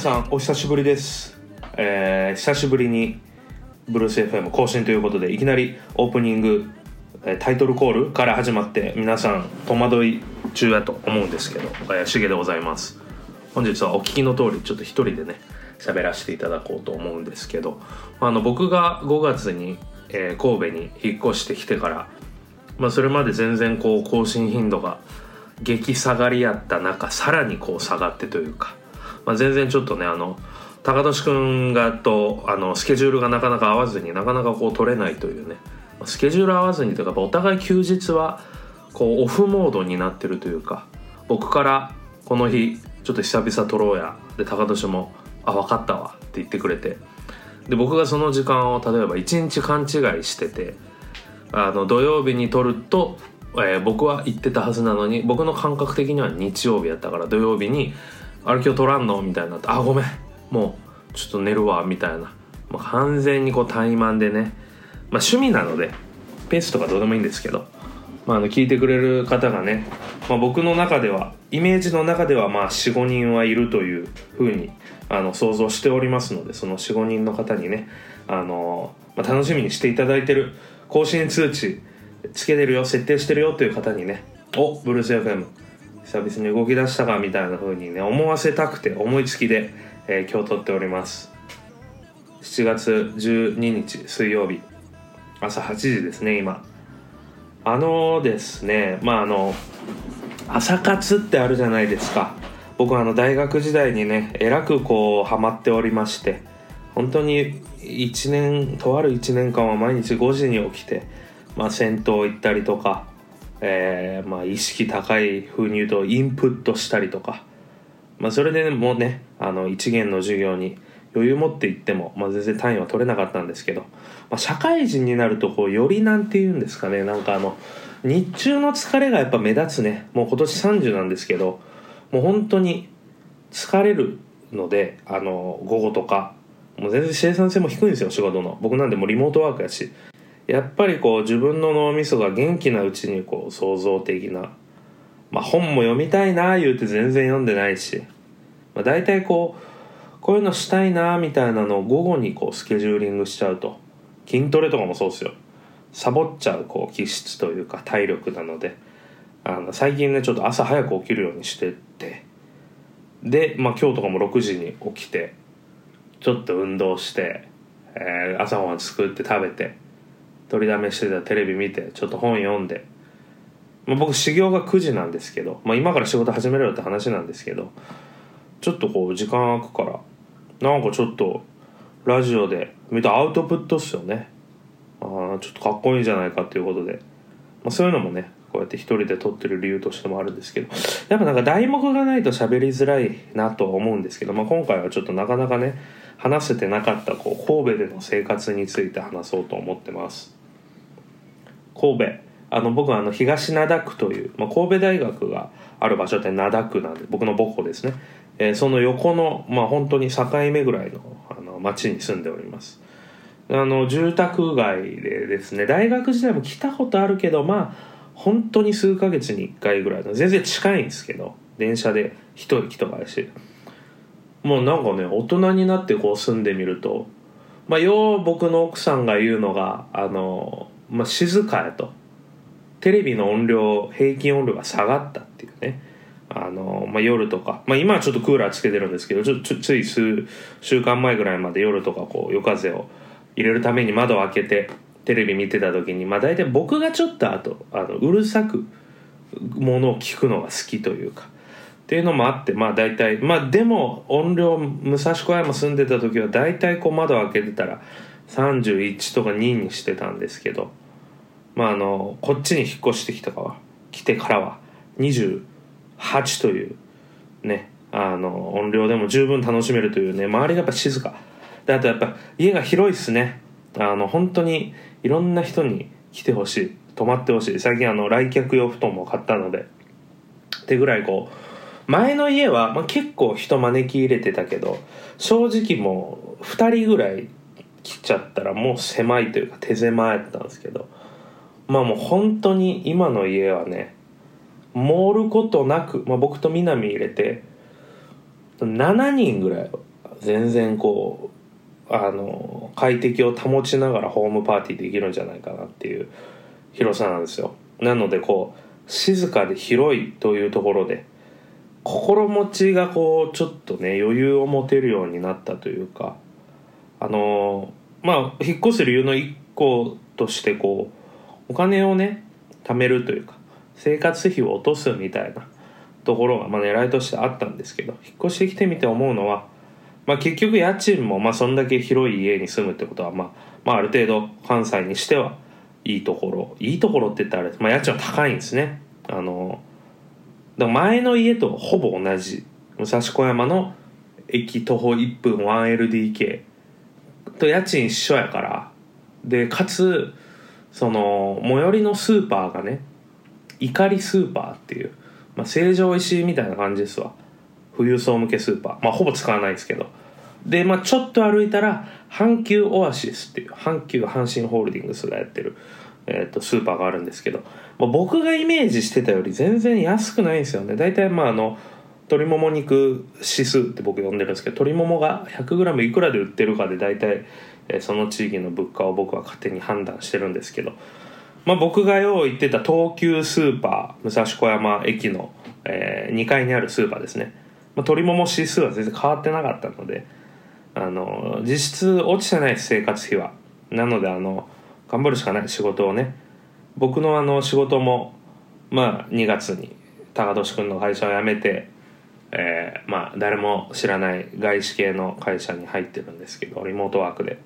さんお久しぶりです、えー久しぶりにブルース FM 更新ということでいきなりオープニングタイトルコールから始まって皆さん戸惑い中やと思うんですけど、えー、しげでございます。本日はお聞きの通りちょっと一人でね喋らせていただこうと思うんですけどあの僕が5月に、えー神戸に引っ越してきてから、まあ、それまで全然こう更新頻度が激下がりやった中さらにこう下がってというか、まあ、全然ちょっとねあの高俊君がとあのスケジュールがなかなか合わずになかなかこう取れないというね。スケジュール合わずにというかお互い休日はこうオフモードになってるというか僕からこの日ちょっと久々撮ろうやで高俊も「あ分かったわ」って言ってくれてで僕がその時間を例えば1日勘違いしててあの土曜日に撮ると、えー僕は行ってたはずなのに僕の感覚的には日曜日やったから土曜日に「あれ今日撮らんの?」みたいな「あごめん。もうちょっと寝るわ」みたいな、まあ、完全にこう怠慢でね、まあ、趣味なのでペースとかどうでもいいんですけど、まあ、あの聞いてくれる方がね、まあ、僕の中ではイメージの中ではまあ45人はいるというふうにあの想像しておりますのでその45人の方にねあの、まあ、楽しみにしていただいてる更新通知つけてるよ設定してるよという方にねおブルース FM 久々に動き出したかみたいな風にね思わせたくて思いつきで、えー今日撮っております。7月12日水曜日。朝8時ですね今。あのですねまああの朝活ってあるじゃないですか。僕はあの大学時代にねえらくこうハマっておりまして本当に1年とある1年間は毎日5時に起きて、まあ、銭湯行ったりとか、えーまあ、意識高い風に言うとインプットしたりとか、まあ、それでもうねあの一元の授業に余裕持って行っても、まあ、全然単位は取れなかったんですけど、まあ、社会人になるとこうよりなんて言うんですかね。なんかあの日中の疲れがやっぱ目立つね。もう今年30なんですけどもう本当に疲れるのであの午後とか。もう全然生産性も低いんですよ仕事の。僕なんでもリモートワークやし。やっぱりこう自分の脳みそが元気なうちにこう創造的なまあ本も読みたいな言うて全然読んでないし、まあ、大体こうこういうのしたいなみたいなのを午後にこうスケジューリングしちゃうと筋トレとかもそうですよ。サボっちゃうこう気質というか体力なのであの最近ねちょっと朝早く起きるようにしてってで、まあ、今日とかも6時に起きてちょっと運動して、えー朝ごはん作って食べて取りだめしてたテレビ見てちょっと本読んで、まあ、僕始業が9時なんですけど、まあ、今から仕事始めろよって話なんですけどちょっとこう時間空くからなんかちょっとラジオで見たアウトプットっすよね。あちょっとかっこいいんじゃないかっていうことで、まあ、そういうのもねこうやって一人で撮ってる理由としてもあるんですけど。やっぱなんか題目がないと喋りづらいなとは思うんですけど、まあ、今回はちょっとなかなかね話せてなかったこう神戸での生活について話そうと思ってます。神戸。あの僕はあの東灘区という、まあ、神戸大学がある場所って灘区なんで僕の母校ですね、えーその横の、まあ、本当に境目ぐらいのあの町に住んでおります。あの住宅街でですね大学時代も来たことあるけどまあ本当に数ヶ月に1回ぐらいの全然近いんですけど電車で一駅とかやし。もうなんかね大人になってこう住んでみるとまあよう僕の奥さんが言うのがあの、まあ、静かやと。テレビの音量平均音量が下がったっていうね。あの、まあ、夜とか、まあ、今はちょっとクーラーつけてるんですけどちょちょつい数週間前ぐらいまで夜とかこう夜風を入れるために窓を開けてテレビ見てた時にまあ大体僕がちょっとあとあのうるさくものを聞くのが好きというか。っていうのもあってまあ大体まあでも音量武蔵小山住んでた時は大体こう窓開けてたら31とか2にしてたんですけどまああのこっちに引っ越してきたかは来てからは28というねあの音量でも十分楽しめるというね周りがやっぱ静か。であとやっぱ家が広いっすね。あの本当にいろんな人に来てほしい。泊まってほしい。最近あの来客用布団も買ったので。ってぐらいこう前の家は、まあ、結構人招き入れてたけど正直もう2人ぐらい来ちゃったらもう狭いというか手狭やったんですけどまあもう本当に今の家はね盛ることなく、まあ、僕と南入れて7人ぐらい全然こうあの快適を保ちながらホームパーティーできるんじゃないかなっていう広さなんですよ。なのでこう静かで広いというところで心持ちがこうちょっとね余裕を持てるようになったというかあのまあ引っ越す理由の一個としてこう金をね貯めるというか生活費を落とすみたいなところがまあ狙いとしてあったんですけど引っ越してきてみて思うのは、まあ、結局家賃もまあそんだけ広い家に住むってことは、まあ、まあある程度関西にしてはいいところいいところって言ったらあれ、まあ、家賃は高いんですね。あのだ前の家とほぼ同じ。武蔵小山の駅徒歩1分 1LDK と家賃一緒やからでかつその最寄りのスーパーがね怒りスーパーっていう、まあ、成城石井みたいな感じですわ。富裕層向けスーパー。まあほぼ使わないですけど。でまあちょっと歩いたら阪急オアシスっていう阪急阪神ホールディングスがやってる、えー、とスーパーがあるんですけど、まあ、僕がイメージしてたより全然安くないんですよね。大体まああの鶏もも肉指数って僕呼んでるんですけど鶏ももが 100g いくらで売ってるかで大体、その地域の物価を僕は勝手に判断してるんですけど、まあ、僕がよう言ってた東急スーパー武蔵小山駅の、え2階にあるスーパーですね、まあ、鶏もも指数は全然変わってなかったのであの実質落ちてない生活費はなのであの頑張るしかない仕事をね僕のあの仕事もまあ2月に高俊君の会社を辞めてえーまあ誰も知らない外資系の会社に入ってるんですけどリモートワークで。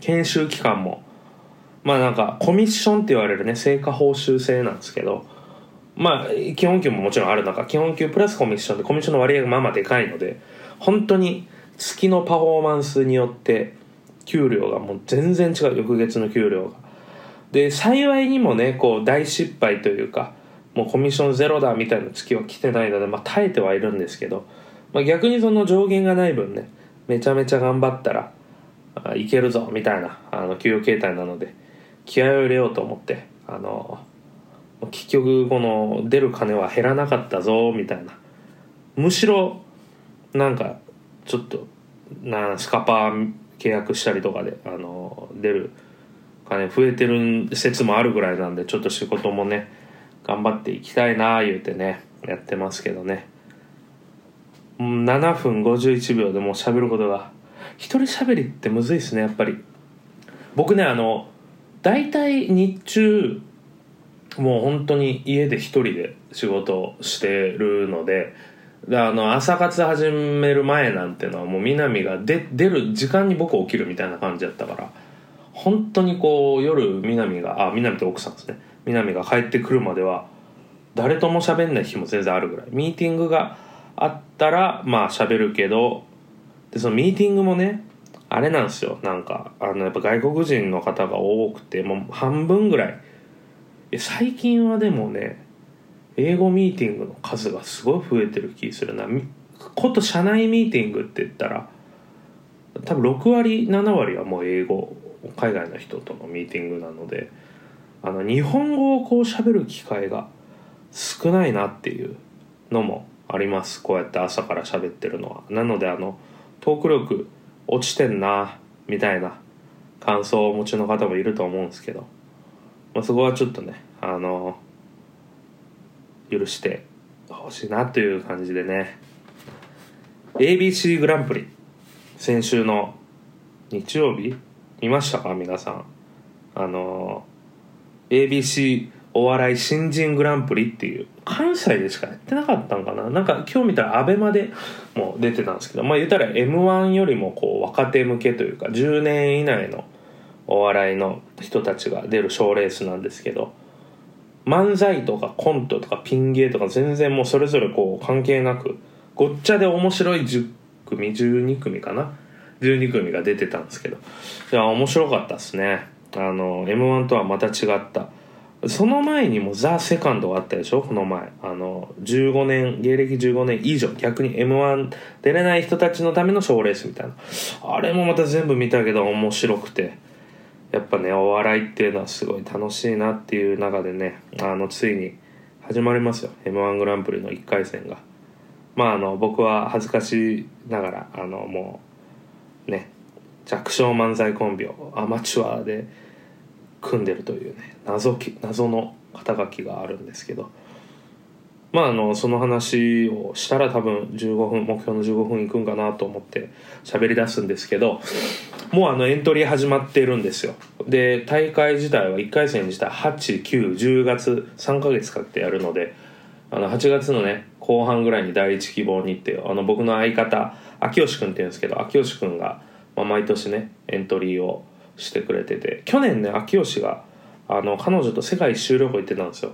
研修期間もまあなんかコミッションって言われるね成果報酬制なんですけどまあ基本給ももちろんある中基本給プラスコミッションでコミッションの割合がまあまあでかいので本当に月のパフォーマンスによって給料がもう全然違う翌月の給料が。で幸いにもねこう大失敗というかもうコミッションゼロだみたいな月は来てないので、まあ、耐えてはいるんですけど、まあ、逆にその上限がない分ねめちゃめちゃ頑張ったらあいけるぞみたいなあの給与形態なので気合を入れようと思ってあの結局この出る金は減らなかったぞみたいな。むしろなんかちょっとなスカパー契約したりとかであの出る金増えてる説もあるぐらいなんでちょっと仕事もね頑張っていきたいなあ言うてねやってますけどね。7分51秒でもう喋ることが。一人喋りってむずいっすねやっぱり。僕ねあの大体日中もう本当に家で一人で仕事をしてるのであの朝活始める前なんてのはもう南が出出る時間に僕起きるみたいな感じだったから本当にこう夜南があ南って奥さんですね。南が帰ってくるまでは誰とも喋んない日も全然あるぐらい。ミーティングがあったらまあ喋るけどでそのミーティングもねあれなんですよ。なんかあのやっぱ外国人の方が多くてもう半分ぐらい。え最近はでもね英語ミーティングの数がすごい増えてる気するな。こと社内ミーティングって言ったら多分6割7割はもう英語海外の人とのミーティングなのであの日本語をこう喋る機会が少ないなっていうのもあります。こうやって朝から喋ってるのは。なのであのトーク力落ちてんなみたいな感想をお持ちの方もいると思うんですけど、まあ、そこはちょっとねあの許してほしいなという感じでね。ABC グランプリ先週の日曜日見ましたか？皆さん。あの ABC お笑い新人グランプリっていう関西でしかやってなかったんかな。なんか今日見たら ABEMA でも出てたんですけどまあ言ったら m 1よりもこう若手向けというか10年以内のお笑いの人たちが出る賞ーレースなんですけど漫才とかコントとかピン芸とか全然もうそれぞれこう関係なくごっちゃで面白い10組12組かな。12組が出てたんですけどいや面白かったですね。あの m 1とはまた違った。その前にもザ・セカンドがあったでしょ？この前。あの15年芸歴15年以上。逆に m 1出れない人たちのための賞レースみたいな。あれもまた全部見たけど面白くて。やっぱねお笑いっていうのはすごい楽しいなっていう中でねあのついに始まりますよ。m 1グランプリの1回戦が。まああの僕は恥ずかしながらあのもうね弱小漫才コンビをアマチュアで組んでるというね謎き謎の肩書きがあるんですけど。まああのその話をしたら多分15分目標の15分いくんかなと思って喋り出すんですけどもうあのエントリー始まってるんですよ。で大会自体は1回戦自体8910月3ヶ月かけてやるのであの8月のね後半ぐらいに第一希望に行ってあの僕の相方秋吉君っていうんですけど秋吉君が、まあ、毎年ねエントリーをしてくれてて去年ね秋吉があの彼女と世界一周旅行行ってたんですよ。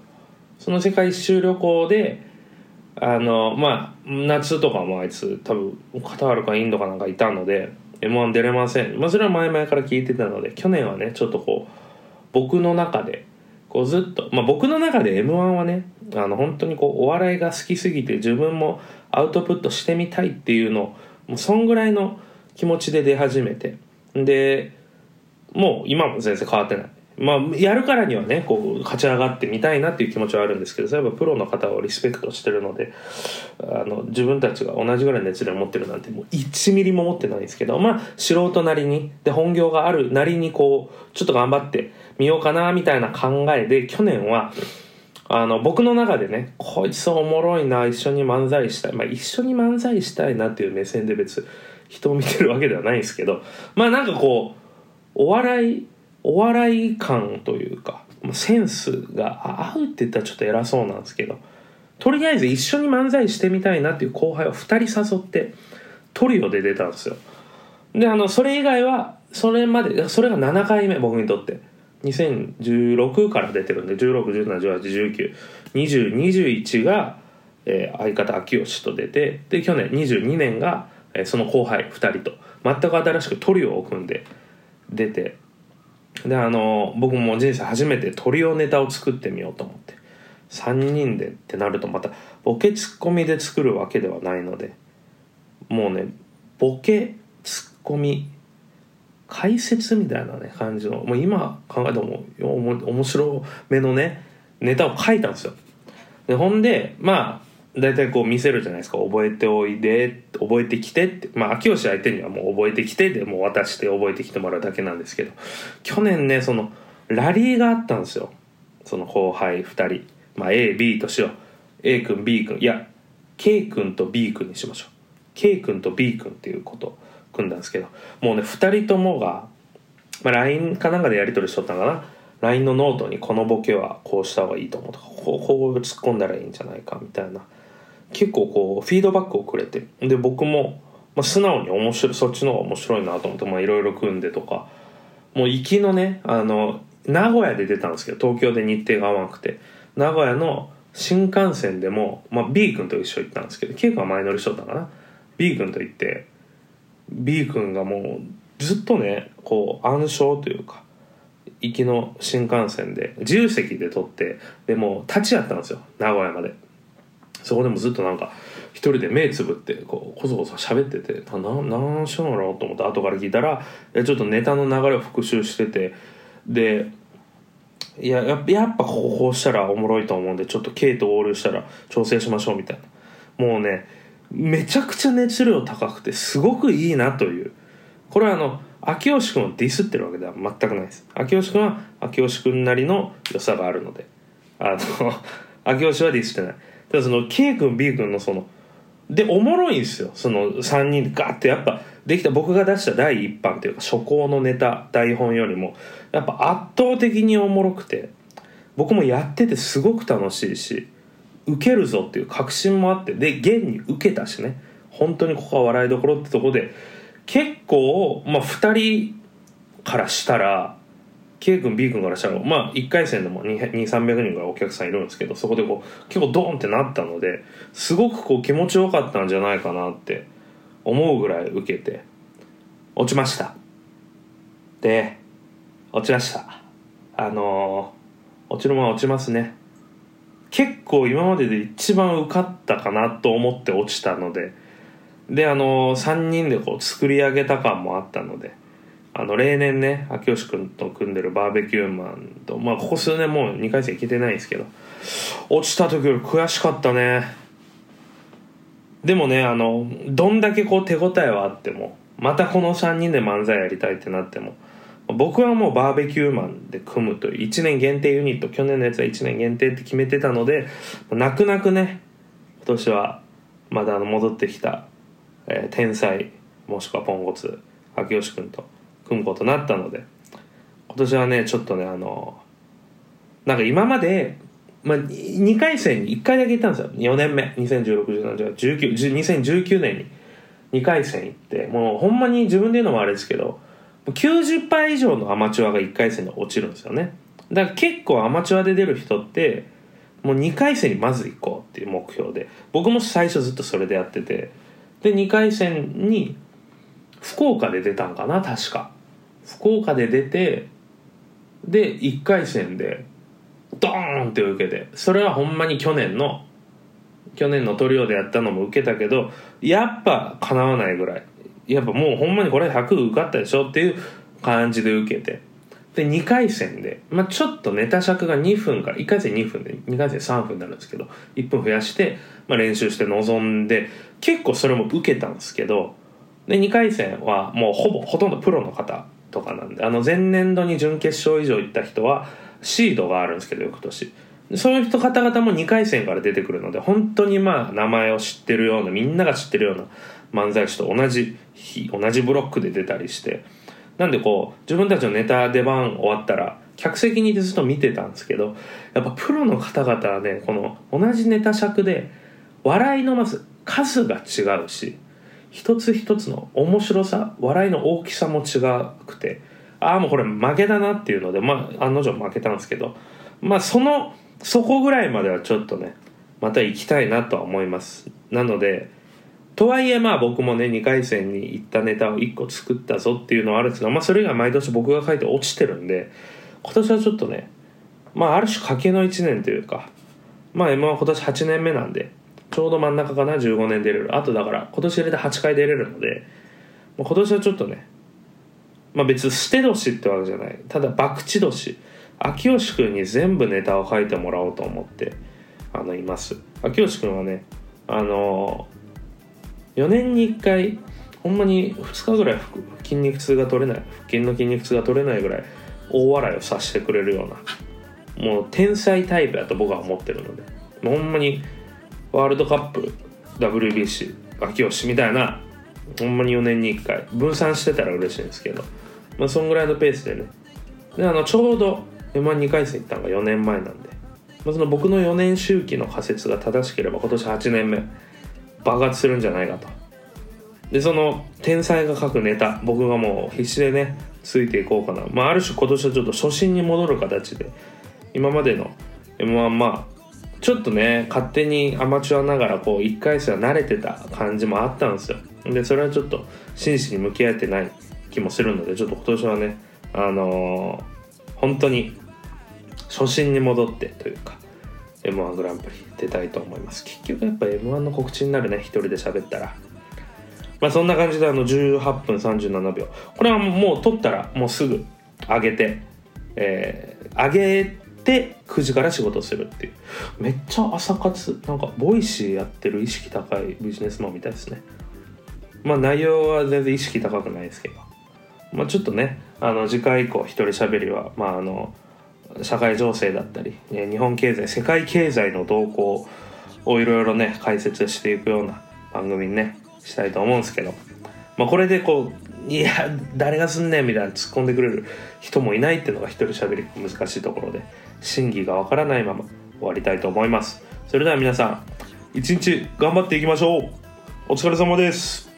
その世界一周旅行であのまあ夏とかもあいつ多分カタールかインドかなんかいたので m 1出れません、まあ、それは前々から聞いてたので去年はねちょっとこう僕の中でこうずっと、まあ、僕の中で m 1はねあの本当にこうお笑いが好きすぎて自分もアウトプットしてみたいっていうのをもうそんぐらいの気持ちで出始めて。でもう今も全然変わってない。まあ、やるからにはねこう勝ち上がってみたいなっていう気持ちはあるんですけどそういえばプロの方をリスペクトしてるのであの自分たちが同じぐらい熱量を持ってるなんてもう1ミリも持ってないんですけどまあ素人なりにで本業があるなりにこうちょっと頑張ってみようかなみたいな考えで去年はあの僕の中でねこいつおもろいな一緒に漫才したいまあ一緒に漫才したいなっていう目線で別人を見てるわけではないんですけどまあなんかこうお笑いお笑い感というかセンスが合うって言ったらちょっと偉そうなんですけどとりあえず一緒に漫才してみたいなっていう後輩を2人誘ってトリオで出たんですよ。であのそれ以外はそれまでそれが7回目僕にとって。2016から出てるんで161718192021が、えー、相方秋吉と出てで去年22年が、えー、その後輩2人と全く新しくトリオを組んで出てであの僕も人生初めてトリオネタを作ってみようと思って3人でってなるとまたボケツッコミで作るわけではないのでもうねボケツッコミ解説みたいなね感じのもう今考えても面白めのねネタを書いたんですよ。でほんでまあ大体こう見せるじゃないですか。覚えておいで覚えてきてって。まあ秋吉相手にはもう覚えてきてでもう渡して覚えてきてもらうだけなんですけど。去年ねそのラリーがあったんですよ。その後輩2人。まあ AB としよう。A 君 B 君。いや K 君と B 君にしましょう。K 君と B 君っていうこと組んだんですけど。もうね2人ともが、まあ、LINE かなんかでやり取りしとったのかな。LINE のノートにこのボケはこうした方がいいと思うとかこうこう突っ込んだらいいんじゃないかみたいな結構こうフィードバックをくれてで僕も、まあ、素直に面白いそっちの方が面白いなと思っていろいろ組んでとかもう行きのねあの名古屋で出たんですけど東京で日程が合わなくて名古屋の新幹線でも、まあ、B 君と一緒行ったんですけど K 君は前乗りしとったかな？B 君と行って B 君がもうずっとねこう暗唱というか行きの新幹線で自由席で撮ってでもう立ち会ったんですよ名古屋まで。そこでもずっとなんか一人で目つぶってこうこそこそ喋っててな何しようのろうと思って後から聞いたらちょっとネタの流れを復習しててでいやややっぱこここうしたらおもろいと思うんでちょっと K と合流したら調整しましょうみたいな。もうねめちゃくちゃ熱量高くてすごくいいなという。これはあの秋吉君をディスってるわけでは全くないです。秋吉君は秋吉君なりの良さがあるので。あの 秋吉はディスってない。ただその K 君 B 君のそのでおもろいんですよ。その3人でガッてやっぱできた僕が出した第一版というか初行のネタ台本よりもやっぱ圧倒的におもろくて僕もやっててすごく楽しいし受けるぞっていう確信もあってで現に受けたしね。本当にここは笑いどころってとこで結構まあ2人からしたら K 君 B 君からしたらまあ1回戦でも2300人ぐらいお客さんいるんですけどそこでこう結構ドーンってなったのですごくこう気持ちよかったんじゃないかなって思うぐらい受けて落ちました。で落ちました。あのー、落ちるものは落ちますね。結構今までで一番受かったかなと思って落ちたのでであのー、3人でこう作り上げた感もあったのであの例年ね秋吉君と組んでるバーベキューマンとまあここ数年もう2回戦行けてないんですけど落ちた時より悔しかったね。でもねあのどんだけこう手応えはあってもまたこの3人で漫才やりたいってなっても僕はもうバーベキューマンで組むという1年限定ユニット去年のやつは1年限定って決めてたので泣く泣くね今年はまだ戻ってきた、えー天才もしくはポンコツ秋吉君と組むことになったので今年はねちょっとねあのなんか今まで、まあ、2回戦に1回だけ行ったんですよ。4年目。201617 2019年に2回戦行ってもうほんまに自分で言うのもあれですけど90杯以上のアマチュアが1回戦で落ちるんですよね。だから結構アマチュアで出る人ってもう2回戦にまず行こうっていう目標で僕も最初ずっとそれでやっててで2回戦に福岡で出たんかな確か。福岡で出てで1回戦でドーンって受けてそれはほんまに去年の去年のトリオでやったのも受けたけどやっぱかなわないぐらい。やっぱもうほんまにこれ100受かったでしょっていう感じで受けて。で2回戦で、まあ、ちょっとネタ尺が2分から1回戦2分で2回戦3分になるんですけど1分増やして、まあ、練習して臨んで結構それも受けたんですけどで2回戦はもうほぼほとんどプロの方とかなんであの前年度に準決勝以上行った人はシードがあるんですけど翌年。そういう人方々も2回戦から出てくるので本当にまあ名前を知ってるようなみんなが知ってるような漫才師と同じ日同じブロックで出たりして。なんでこう自分たちのネタ出番終わったら客席にいてずっと見てたんですけどやっぱプロの方々はねこの同じネタ尺で笑いのまず数が違うし一つ一つの面白さ笑いの大きさも違くてああもうこれ負けだなっていうのでまあ案の定負けたんですけどまあそのそこぐらいまではちょっとねまた行きたいなとは思います。なのでとはいえまあ僕もね2回戦に行ったネタを1個作ったぞっていうのはあるんですけどまあそれが毎年僕が書いて落ちてるんで今年はちょっとねまあある種賭けの1年というかまあ M は今年8年目なんでちょうど真ん中かな15年出れる。あとだから今年入れて8回出れるのでもう今年はちょっとねまあ別に捨て年ってわけじゃない。ただ博打年。秋吉君に全部ネタを書いてもらおうと思ってあのいます。秋吉君はねあの4年に1回ほんまに2日ぐらい筋肉痛が取れない腹筋の筋肉痛が取れないぐらい大笑いをさせてくれるようなもう天才タイプだと僕は思ってるのでほんまにワールドカップ WBC 秋吉みたいな。ほんまに4年に1回。分散してたら嬉しいんですけど。まあそんぐらいのペースでね。であのちょうど m 1 2回戦行ったのが4年前なんで、まあ、その僕の4年周期の仮説が正しければ今年8年目。爆発するんじゃないかと。でその天才が書くネタ。僕がもう必死でねついていこうかな、まあ、ある種今年はちょっと初心に戻る形で今までの m 1まあちょっとね勝手にアマチュアながらこう1回戦は慣れてた感じもあったんですよ。でそれはちょっと真摯に向き合えてない気もするのでちょっと今年はねあのー本当に初心に戻ってというか m 1グランプリ出たいと思います。結局やっぱ m 1の告知になるね一人で喋ったら。まあそんな感じであの18分37秒。これはもう撮ったらもうすぐ上げてえー、上げて9時から仕事するっていう。めっちゃ朝活なんか Voicy やってる意識高いビジネスマンみたいですね。まあ内容は全然意識高くないですけど。まあちょっとねあの次回以降一人喋りはまああの社会情勢だったり日本経済世界経済の動向をいろいろね解説していくような番組にねしたいと思うんですけど。まあこれでこういや誰がすんねんみたいな突っ込んでくれる人もいないっていうのが一人喋り難しいところで真偽がわからないまま終わりたいと思います。それでは皆さん一日頑張っていきましょう。お疲れ様です。